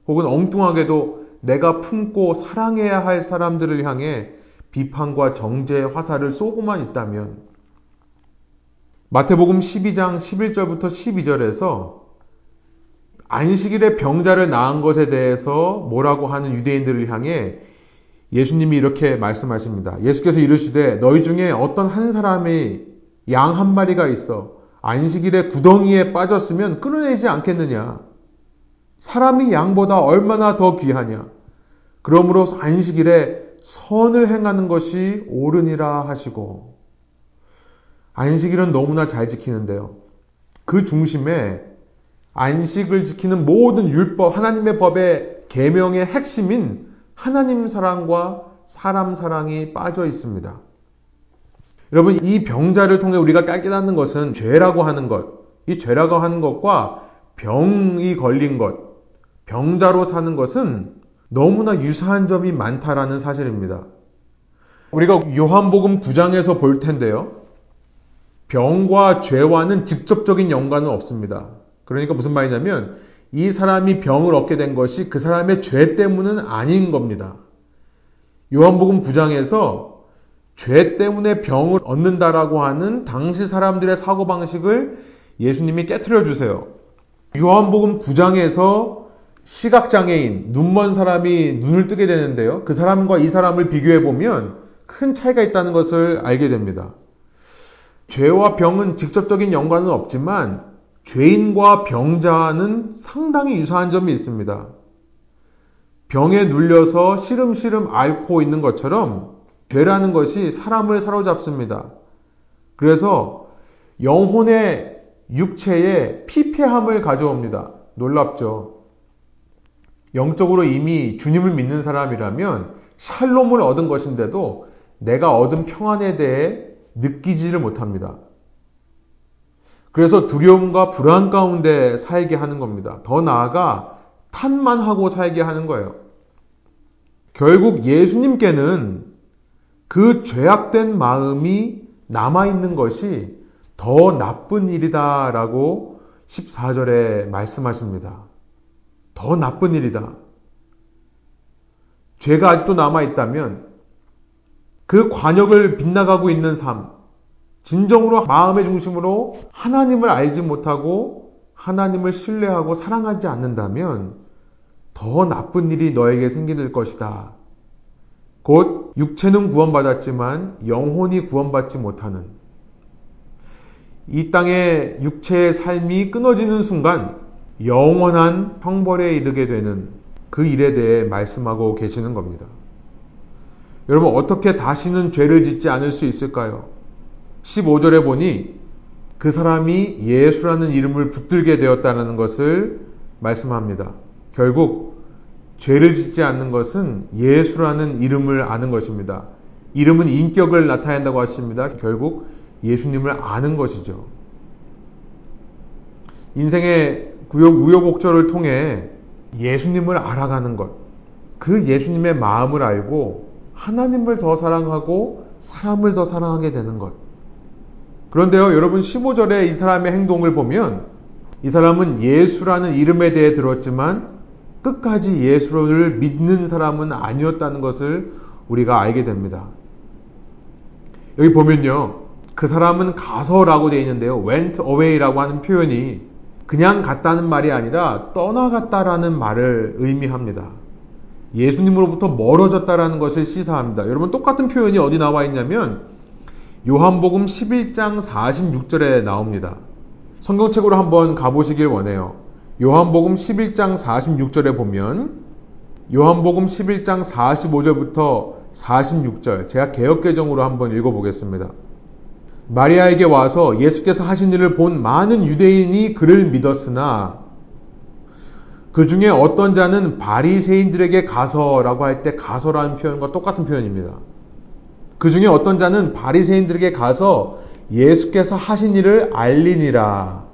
혹은 엉뚱하게도 내가 품고 사랑해야 할 사람들을 향해 비판과 정죄의 화살을 쏘고만 있다면 마태복음 12장 11절부터 12절에서 안식일에 병자를 낳은 것에 대해서 뭐라고 하는 유대인들을 향해 예수님이 이렇게 말씀하십니다. 예수께서 이르시되 너희 중에 어떤 한 사람이 양 한 마리가 있어 안식일에 구덩이에 빠졌으면 끊어내지 않겠느냐? 사람이 양보다 얼마나 더 귀하냐? 그러므로 안식일에 선을 행하는 것이 옳으니라 하시고 안식일은 너무나 잘 지키는데요. 그 중심에 안식을 지키는 모든 율법, 하나님의 법의 계명의 핵심인 하나님 사랑과 사람 사랑이 빠져 있습니다. 여러분, 이 병자를 통해 우리가 깨닫는 것은 죄라고 하는 것, 이 죄라고 하는 것과 병이 걸린 것, 병자로 사는 것은 너무나 유사한 점이 많다라는 사실입니다. 우리가 요한복음 9장에서 볼 텐데요. 병과 죄와는 직접적인 연관은 없습니다. 그러니까 무슨 말이냐면 이 사람이 병을 얻게 된 것이 그 사람의 죄 때문은 아닌 겁니다. 요한복음 9장에서 죄 때문에 병을 얻는다라고 하는 당시 사람들의 사고방식을 예수님이 깨뜨려 주세요. 요한복음 9장에서 시각장애인, 눈먼 사람이 눈을 뜨게 되는데요. 그 사람과 이 사람을 비교해 보면 큰 차이가 있다는 것을 알게 됩니다. 죄와 병은 직접적인 연관은 없지만 죄인과 병자는 상당히 유사한 점이 있습니다. 병에 눌려서 시름시름 앓고 있는 것처럼 죄라는 것이 사람을 사로잡습니다. 그래서 영혼의 육체에 피폐함을 가져옵니다. 놀랍죠? 영적으로 이미 주님을 믿는 사람이라면 샬롬을 얻은 것인데도 내가 얻은 평안에 대해 느끼지를 못합니다. 그래서 두려움과 불안 가운데 살게 하는 겁니다. 더 나아가 탄만 하고 살게 하는 거예요. 결국 예수님께는 그 죄악된 마음이 남아있는 것이 더 나쁜 일이다 라고 14절에 말씀하십니다. 더 나쁜 일이다. 죄가 아직도 남아있다면 그 관역을 빗나가고 있는 삶, 진정으로 마음의 중심으로 하나님을 알지 못하고 하나님을 신뢰하고 사랑하지 않는다면 더 나쁜 일이 너에게 생길 것이다. 곧 육체는 구원받았지만 영혼이 구원받지 못하는 이 땅의 육체의 삶이 끊어지는 순간 영원한 형벌에 이르게 되는 그 일에 대해 말씀하고 계시는 겁니다. 여러분 어떻게 다시는 죄를 짓지 않을 수 있을까요? 15절에 보니 그 사람이 예수라는 이름을 붙들게 되었다는 것을 말씀합니다. 결국 죄를 짓지 않는 것은 예수라는 이름을 아는 것입니다. 이름은 인격을 나타낸다고 하십니다. 결국 예수님을 아는 것이죠. 인생의 구역 우여곡절을 통해 예수님을 알아가는 것, 그 예수님의 마음을 알고 하나님을 더 사랑하고 사람을 더 사랑하게 되는 것. 그런데요, 여러분 15절에 이 사람의 행동을 보면 이 사람은 예수라는 이름에 대해 들었지만 끝까지 예수를 믿는 사람은 아니었다는 것을 우리가 알게 됩니다. 여기 보면요. 그 사람은 가서라고 되어 있는데요. went away라고 하는 표현이 그냥 갔다는 말이 아니라 떠나갔다라는 말을 의미합니다. 예수님으로부터 멀어졌다라는 것을 시사합니다. 여러분 똑같은 표현이 어디 나와 있냐면 요한복음 11장 46절에 나옵니다. 성경책으로 한번 가보시길 원해요. 요한복음 11장 46절에 보면 요한복음 11장 45절부터 46절 제가 개혁개정으로 한번 읽어보겠습니다. 마리아에게 와서 예수께서 하신 일을 본 많은 유대인이 그를 믿었으나 그 중에 어떤 자는 바리새인들에게 가서라고 할 때 가서라는 표현과 똑같은 표현입니다. 그 중에 어떤 자는 바리새인들에게 가서 예수께서 하신 일을 알리니라.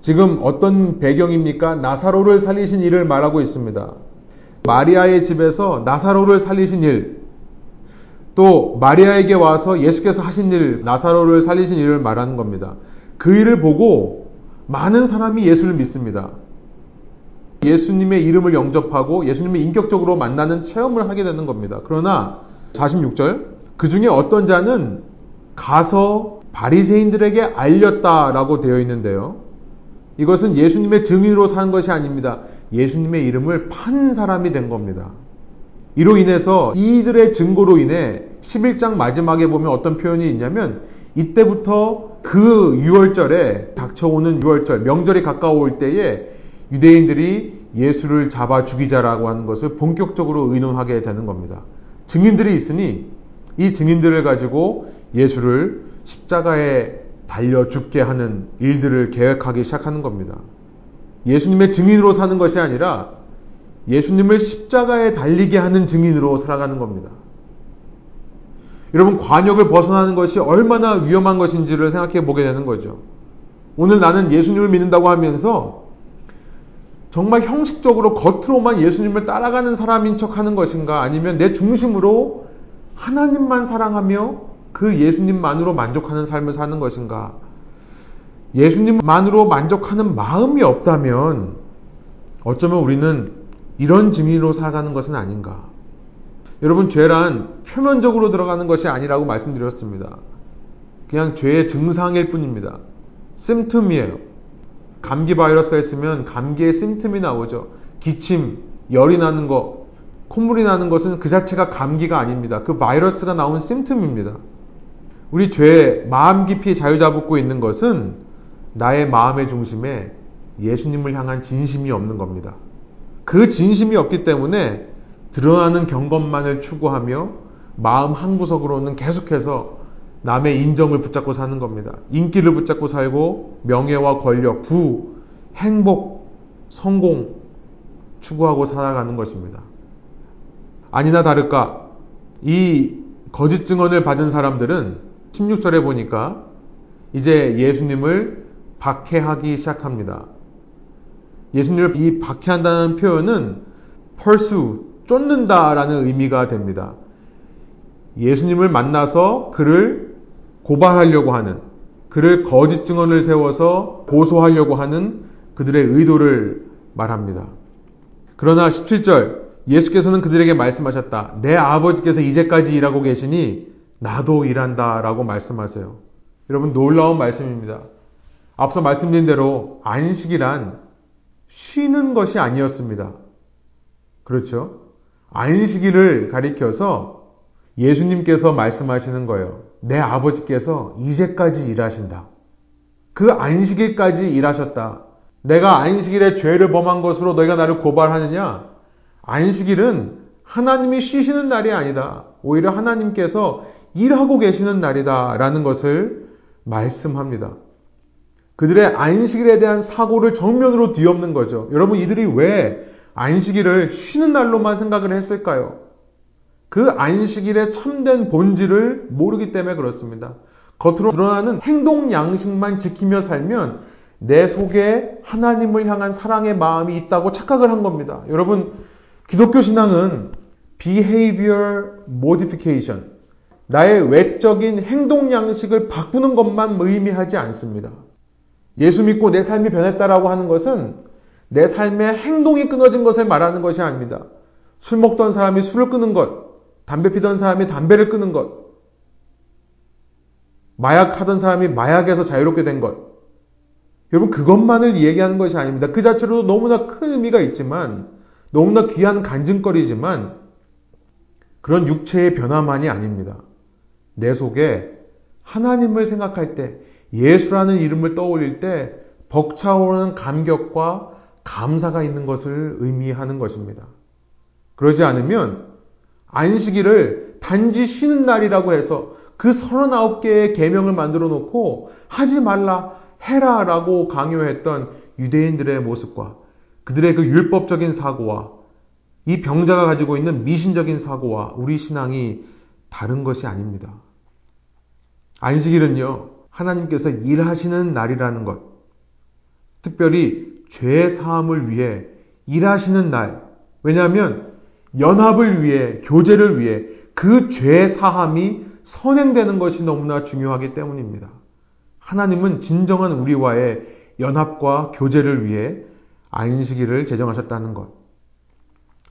지금 어떤 배경입니까? 나사로를 살리신 일을 말하고 있습니다. 마리아의 집에서 나사로를 살리신 일, 또 마리아에게 와서 예수께서 하신 일, 나사로를 살리신 일을 말하는 겁니다. 그 일을 보고 많은 사람이 예수를 믿습니다. 예수님의 이름을 영접하고 예수님을 인격적으로 만나는 체험을 하게 되는 겁니다. 그러나 46절 그 중에 어떤 자는 가서 바리새인들에게 알렸다라고 되어 있는데요. 이것은 예수님의 증인으로 사는 것이 아닙니다. 예수님의 이름을 판 사람이 된 겁니다. 이로 인해서 이들의 증거로 인해 11장 마지막에 보면 어떤 표현이 있냐면 이때부터 그 6월절에 닥쳐오는 6월절 명절이 가까워올 때에 유대인들이 예수를 잡아 죽이자라고 하는 것을 본격적으로 의논하게 되는 겁니다. 증인들이 있으니 이 증인들을 가지고 예수를 십자가에 달려 죽게 하는 일들을 계획하기 시작하는 겁니다. 예수님의 증인으로 사는 것이 아니라 예수님을 십자가에 달리게 하는 증인으로 살아가는 겁니다. 여러분, 관역을 벗어나는 것이 얼마나 위험한 것인지를 생각해 보게 되는 거죠. 오늘 나는 예수님을 믿는다고 하면서 정말 형식적으로 겉으로만 예수님을 따라가는 사람인 척 하는 것인가 아니면 내 중심으로 하나님만 사랑하며 그 예수님만으로 만족하는 삶을 사는 것인가? 예수님만으로 만족하는 마음이 없다면 어쩌면 우리는 이런 증인으로 살아가는 것은 아닌가? 여러분, 죄란 표면적으로 들어가는 것이 아니라고 말씀드렸습니다. 그냥 죄의 증상일 뿐입니다. 심틈이에요. 감기 바이러스가 있으면 감기의 심틈이 나오죠. 기침, 열이 나는 것, 콧물이 나는 것은 그 자체가 감기가 아닙니다. 그 바이러스가 나온 심틈입니다. 우리 죄 마음 깊이 자유잡고 있는 것은 나의 마음의 중심에 예수님을 향한 진심이 없는 겁니다. 그 진심이 없기 때문에 드러나는 경건만을 추구하며 마음 한구석으로는 계속해서 남의 인정을 붙잡고 사는 겁니다. 인기를 붙잡고 살고 명예와 권력, 부, 행복, 성공 추구하고 살아가는 것입니다. 아니나 다를까 이 거짓 증언을 받은 사람들은 16절에 보니까 이제 예수님을 박해하기 시작합니다. 예수님을 이 박해한다는 표현은 pursue, 쫓는다라는 의미가 됩니다. 예수님을 만나서 그를 고발하려고 하는, 그를 거짓 증언을 세워서 고소하려고 하는 그들의 의도를 말합니다. 그러나 17절, 예수께서는 그들에게 말씀하셨다. 내 아버지께서 이제까지 일하고 계시니 나도 일한다 라고 말씀하세요. 여러분 놀라운 말씀입니다. 앞서 말씀드린 대로 안식이란 쉬는 것이 아니었습니다. 그렇죠? 안식일을 가리켜서 예수님께서 말씀하시는 거예요. 내 아버지께서 이제까지 일하신다. 그 안식일까지 일하셨다. 내가 안식일에 죄를 범한 것으로 너희가 나를 고발하느냐? 안식일은 하나님이 쉬시는 날이 아니다. 오히려 하나님께서 일하고 계시는 날이다. 라는 것을 말씀합니다. 그들의 안식일에 대한 사고를 정면으로 뒤엎는 거죠. 여러분, 이들이 왜 안식일을 쉬는 날로만 생각을 했을까요? 그 안식일의 참된 본질을 모르기 때문에 그렇습니다. 겉으로 드러나는 행동 양식만 지키며 살면 내 속에 하나님을 향한 사랑의 마음이 있다고 착각을 한 겁니다. 여러분, 기독교 신앙은 behavior modification, 나의 외적인 행동 양식을 바꾸는 것만 의미하지 않습니다. 예수 믿고 내 삶이 변했다라고 하는 것은 내 삶의 행동이 끊어진 것을 말하는 것이 아닙니다. 술 먹던 사람이 술을 끊는 것, 담배 피던 사람이 담배를 끊는 것, 마약 하던 사람이 마약에서 자유롭게 된 것. 여러분, 그것만을 얘기하는 것이 아닙니다. 그 자체로도 너무나 큰 의미가 있지만, 너무나 귀한 간증거리지만, 그런 육체의 변화만이 아닙니다. 내 속에 하나님을 생각할 때, 예수라는 이름을 떠올릴 때 벅차오르는 감격과 감사가 있는 것을 의미하는 것입니다. 그러지 않으면 안식일을 단지 쉬는 날이라고 해서 그 39개의 계명을 만들어 놓고 하지 말라 해라라고 강요했던 유대인들의 모습과 그들의 그 율법적인 사고와 이 병자가 가지고 있는 미신적인 사고와 우리 신앙이 다른 것이 아닙니다. 안식일은요, 하나님께서 일하시는 날이라는 것, 특별히 죄 사함을 위해 일하시는 날, 왜냐하면 연합을 위해, 교제를 위해 그 죄 사함이 선행되는 것이 너무나 중요하기 때문입니다. 하나님은 진정한 우리와의 연합과 교제를 위해 안식일을 제정하셨다는 것.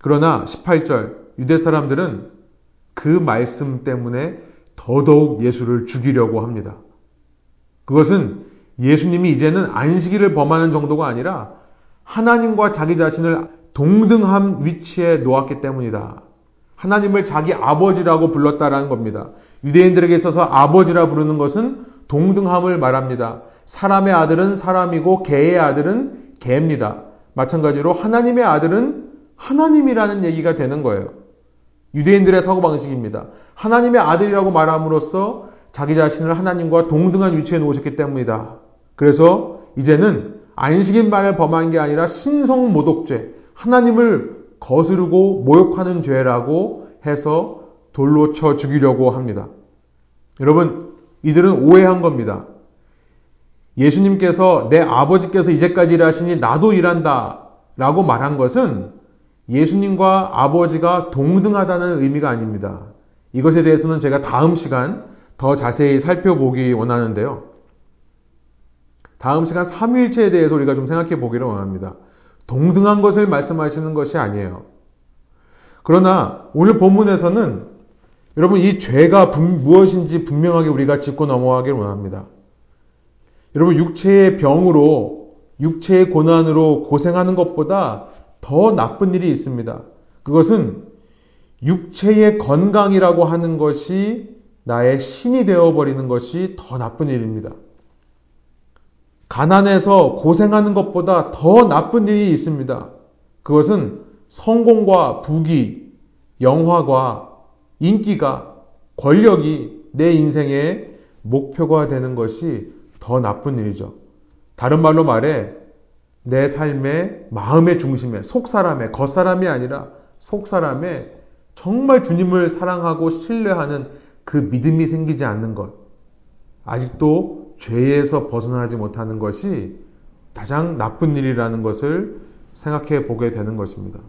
그러나 18절 유대 사람들은 그 말씀 때문에 더더욱 예수를 죽이려고 합니다. 그것은 예수님이 이제는 안식일을 범하는 정도가 아니라 하나님과 자기 자신을 동등한 위치에 놓았기 때문이다. 하나님을 자기 아버지라고 불렀다라는 겁니다. 유대인들에게 있어서 아버지라 부르는 것은 동등함을 말합니다. 사람의 아들은 사람이고 개의 아들은 개입니다. 마찬가지로 하나님의 아들은 하나님이라는 얘기가 되는 거예요. 유대인들의 사고방식입니다. 하나님의 아들이라고 말함으로써 자기 자신을 하나님과 동등한 위치에 놓으셨기 때문이다. 그래서 이제는 안식일만을 범한 게 아니라 신성 모독죄, 하나님을 거스르고 모욕하는 죄라고 해서 돌로 쳐 죽이려고 합니다. 여러분, 이들은 오해한 겁니다. 예수님께서 내 아버지께서 이제까지 일하시니 나도 일한다 라고 말한 것은 예수님과 아버지가 동등하다는 의미가 아닙니다. 이것에 대해서는 제가 다음 시간 더 자세히 살펴보기 원하는데요. 다음 시간 3일체에 대해서 우리가 좀 생각해 보기를 원합니다. 동등한 것을 말씀하시는 것이 아니에요. 그러나 오늘 본문에서는 여러분 이 죄가 무엇인지 분명하게 우리가 짚고 넘어가기를 원합니다. 여러분 육체의 병으로 육체의 고난으로 고생하는 것보다 더 나쁜 일이 있습니다. 그것은 육체의 건강이라고 하는 것이 나의 신이 되어버리는 것이 더 나쁜 일입니다. 가난해서 고생하는 것보다 더 나쁜 일이 있습니다. 그것은 성공과 부귀, 영화과 인기가, 권력이 내 인생의 목표가 되는 것이 더 나쁜 일이죠. 다른 말로 말해, 내 삶의 마음의 중심에, 속사람의, 겉사람이 아니라 속사람의 정말 주님을 사랑하고 신뢰하는 그 믿음이 생기지 않는 것, 아직도 죄에서 벗어나지 못하는 것이 가장 나쁜 일이라는 것을 생각해 보게 되는 것입니다.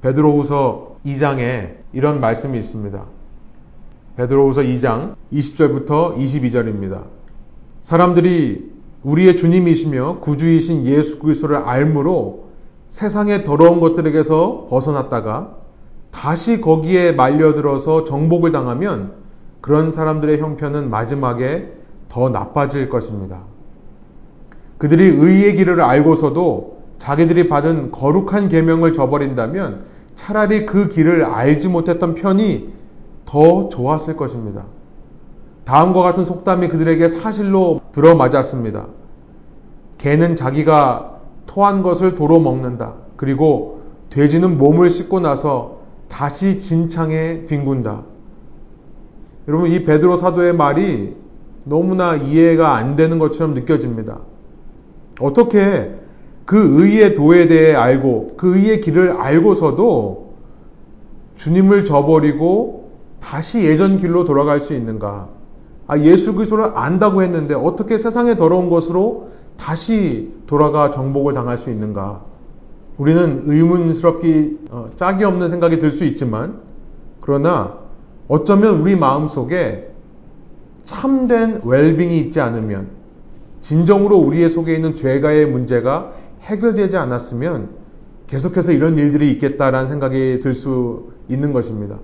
베드로후서 2장에 이런 말씀이 있습니다. 베드로후서 2장 20절부터 22절입니다. 사람들이 우리의 주님이시며 구주이신 예수 그리스도를 알므로 세상의 더러운 것들에게서 벗어났다가 다시 거기에 말려들어서 정복을 당하면 그런 사람들의 형편은 마지막에 더 나빠질 것입니다. 그들이 의의 길을 알고서도 자기들이 받은 거룩한 계명을 저버린다면 차라리 그 길을 알지 못했던 편이 더 좋았을 것입니다. 다음과 같은 속담이 그들에게 사실로 들어맞았습니다. 개는 자기가 토한 것을 도로 먹는다. 그리고 돼지는 몸을 씻고 나서 다시 진창에 뒹군다. 여러분 이 베드로 사도의 말이 너무나 이해가 안 되는 것처럼 느껴집니다. 어떻게 그 의의 도에 대해 알고 그 의의 길을 알고서도 주님을 저버리고 다시 예전 길로 돌아갈 수 있는가? 아, 예수 그리스도를 안다고 했는데 어떻게 세상의 더러운 것으로 다시 돌아가 정복을 당할 수 있는가? 우리는 의문스럽기 어, 짝이 없는 생각이 들 수 있지만 그러나 어쩌면 우리 마음 속에 참된 웰빙이 있지 않으면 진정으로 우리의 속에 있는 죄가의 문제가 해결되지 않았으면 계속해서 이런 일들이 있겠다라는 생각이 들 수 있는 것입니다.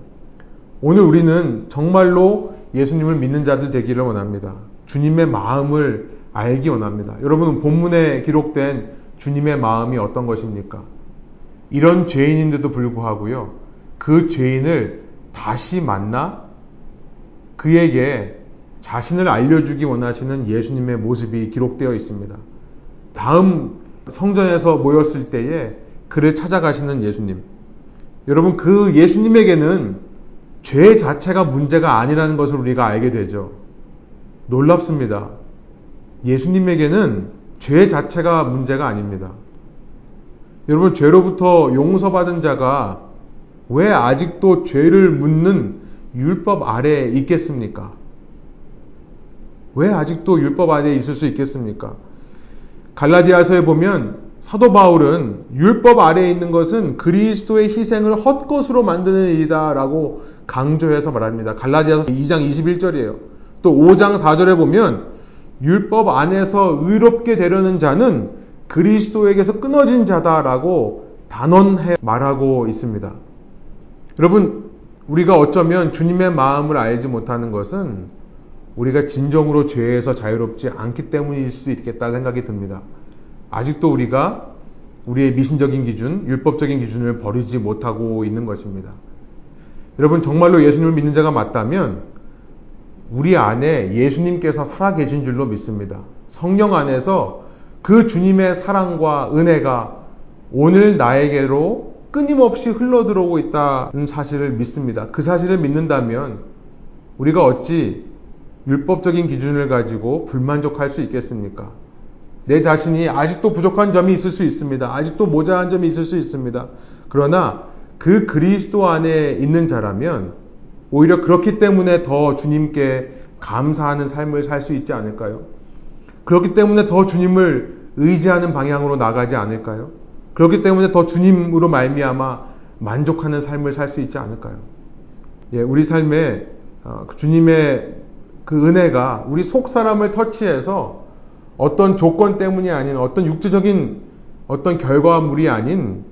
오늘 우리는 정말로 예수님을 믿는 자들 되기를 원합니다. 주님의 마음을 알기 원합니다. 여러분 본문에 기록된 주님의 마음이 어떤 것입니까? 이런 죄인인데도 불구하고요. 그 죄인을 다시 만나 그에게 자신을 알려주기 원하시는 예수님의 모습이 기록되어 있습니다. 다음 성전에서 모였을 때에 그를 찾아가시는 예수님. 여러분, 그 예수님에게는 죄 자체가 문제가 아니라는 것을 우리가 알게 되죠. 놀랍습니다. 예수님에게는 죄 자체가 문제가 아닙니다. 여러분, 죄로부터 용서받은 자가 왜 아직도 죄를 묻는 율법 아래에 있겠습니까? 왜 아직도 율법 아래에 있을 수 있겠습니까? 갈라디아서에 보면 사도 바울은 율법 아래에 있는 것은 그리스도의 희생을 헛것으로 만드는 일이다라고 강조해서 말합니다. 갈라디아서 2장 21절이에요. 또 5장 4절에 보면 율법 안에서 의롭게 되려는 자는 그리스도에게서 끊어진 자다라고 단언해 말하고 있습니다. 여러분, 우리가 어쩌면 주님의 마음을 알지 못하는 것은 우리가 진정으로 죄에서 자유롭지 않기 때문일 수도 있겠다 생각이 듭니다. 아직도 우리가 우리의 미신적인 기준, 율법적인 기준을 버리지 못하고 있는 것입니다. 여러분, 정말로 예수님을 믿는 자가 맞다면 우리 안에 예수님께서 살아계신 줄로 믿습니다. 성령 안에서 그 주님의 사랑과 은혜가 오늘 나에게로 끊임없이 흘러들어오고 있다는 사실을 믿습니다. 그 사실을 믿는다면 우리가 어찌 율법적인 기준을 가지고 불만족할 수 있겠습니까? 내 자신이 아직도 부족한 점이 있을 수 있습니다. 아직도 모자란 점이 있을 수 있습니다. 그러나 그 그리스도 안에 있는 자라면 오히려 그렇기 때문에 더 주님께 감사하는 삶을 살 수 있지 않을까요? 그렇기 때문에 더 주님을 의지하는 방향으로 나가지 않을까요? 그렇기 때문에 더 주님으로 말미암아 만족하는 삶을 살 수 있지 않을까요? 예, 우리 삶에 어, 그 주님의 그 은혜가 우리 속 사람을 터치해서 어떤 조건 때문이 아닌 어떤 육체적인 어떤 결과물이 아닌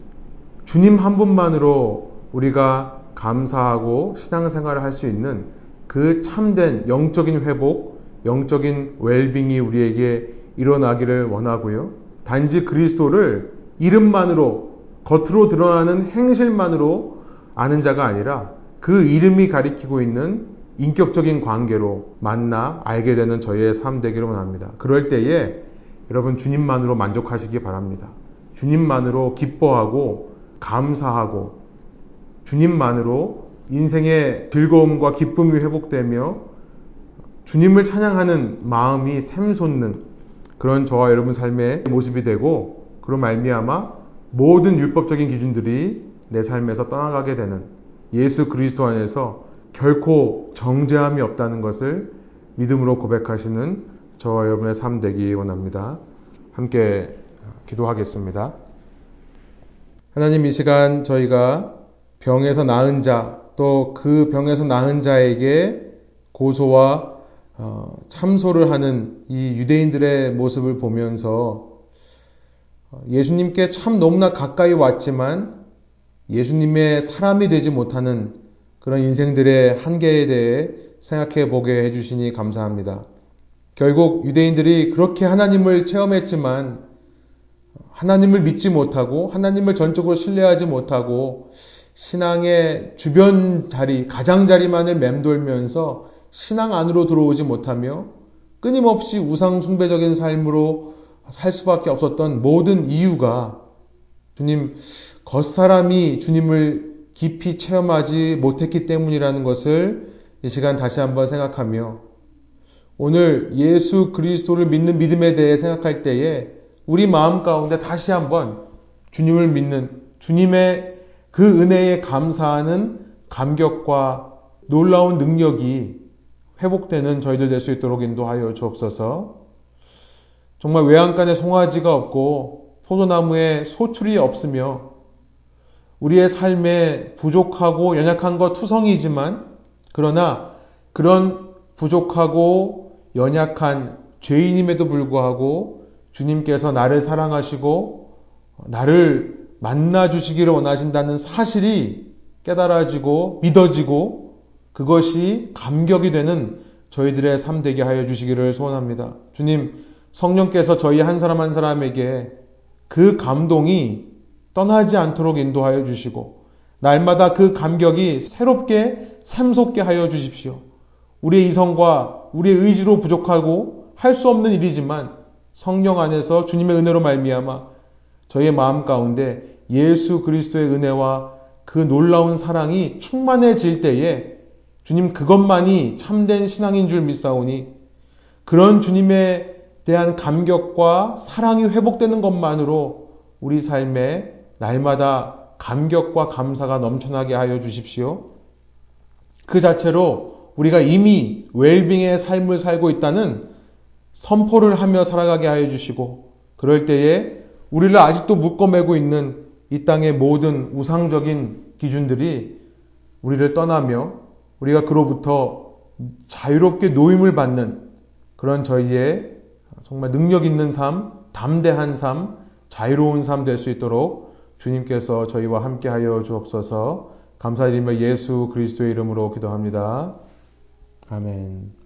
주님 한 분만으로 우리가 감사하고 신앙생활을 할 수 있는 그 참된 영적인 회복, 영적인 웰빙이 우리에게 일어나기를 원하고요. 단지 그리스도를 이름만으로 겉으로 드러나는 행실만으로 아는 자가 아니라 그 이름이 가리키고 있는 인격적인 관계로 만나 알게 되는 저희의 삶 되기를 원합니다. 그럴 때에 여러분 주님만으로 만족하시기 바랍니다. 주님만으로 기뻐하고 감사하고 주님만으로 인생의 즐거움과 기쁨이 회복되며 주님을 찬양하는 마음이 샘솟는 그런 저와 여러분 삶의 모습이 되고 그런 말미암아 모든 율법적인 기준들이 내 삶에서 떠나가게 되는 예수 그리스도 안에서 결코 정죄함이 없다는 것을 믿음으로 고백하시는 저와 여러분의 삶 되기 원합니다. 함께 기도하겠습니다. 하나님 이 시간 저희가 병에서 나은 자, 또 그 병에서 나은 자에게 고소와 어, 참소를 하는 이 유대인들의 모습을 보면서 어, 예수님께 참 너무나 가까이 왔지만 예수님의 사람이 되지 못하는 그런 인생들의 한계에 대해 생각해 보게 해주시니 감사합니다. 결국 유대인들이 그렇게 하나님을 체험했지만 하나님을 믿지 못하고 하나님을 전적으로 신뢰하지 못하고 신앙의 주변 자리, 가장자리만을 맴돌면서 신앙 안으로 들어오지 못하며 끊임없이 우상숭배적인 삶으로 살 수밖에 없었던 모든 이유가 주님, 겉사람이 주님을 깊이 체험하지 못했기 때문이라는 것을 이 시간 다시 한번 생각하며 오늘 예수 그리스도를 믿는 믿음에 대해 생각할 때에 우리 마음 가운데 다시 한번 주님을 믿는 주님의 그 은혜에 감사하는 감격과 놀라운 능력이 회복되는 저희들 될 수 있도록 인도하여 주옵소서. 정말 외양간에 송아지가 없고 포도나무에 소출이 없으며 우리의 삶에 부족하고 연약한 것 투성이지만 그러나 그런 부족하고 연약한 죄인임에도 불구하고 주님께서 나를 사랑하시고 나를 만나 주시기를 원하신다는 사실이 깨달아지고 믿어지고 그것이 감격이 되는 저희들의 삶 되게 하여 주시기를 소원합니다. 주님, 성령께서 저희 한 사람 한 사람에게 그 감동이 떠나지 않도록 인도하여 주시고 날마다 그 감격이 새롭게 샘솟게 하여 주십시오. 우리의 이성과 우리의 의지로 부족하고 할 수 없는 일이지만 성령 안에서 주님의 은혜로 말미암아 저희의 마음 가운데 예수 그리스도의 은혜와 그 놀라운 사랑이 충만해질 때에 주님 그것만이 참된 신앙인 줄 믿사오니 그런 주님에 대한 감격과 사랑이 회복되는 것만으로 우리 삶에 날마다 감격과 감사가 넘쳐나게 하여 주십시오. 그 자체로 우리가 이미 웰빙의 삶을 살고 있다는 선포를 하며 살아가게 하여 주시고 그럴 때에 우리를 아직도 묶어매고 있는 이 땅의 모든 우상적인 기준들이 우리를 떠나며 우리가 그로부터 자유롭게 노임을 받는 그런 저희의 정말 능력 있는 삶, 담대한 삶, 자유로운 삶 될 수 있도록 주님께서 저희와 함께 하여 주옵소서 감사드리며 예수 그리스도의 이름으로 기도합니다. 아멘.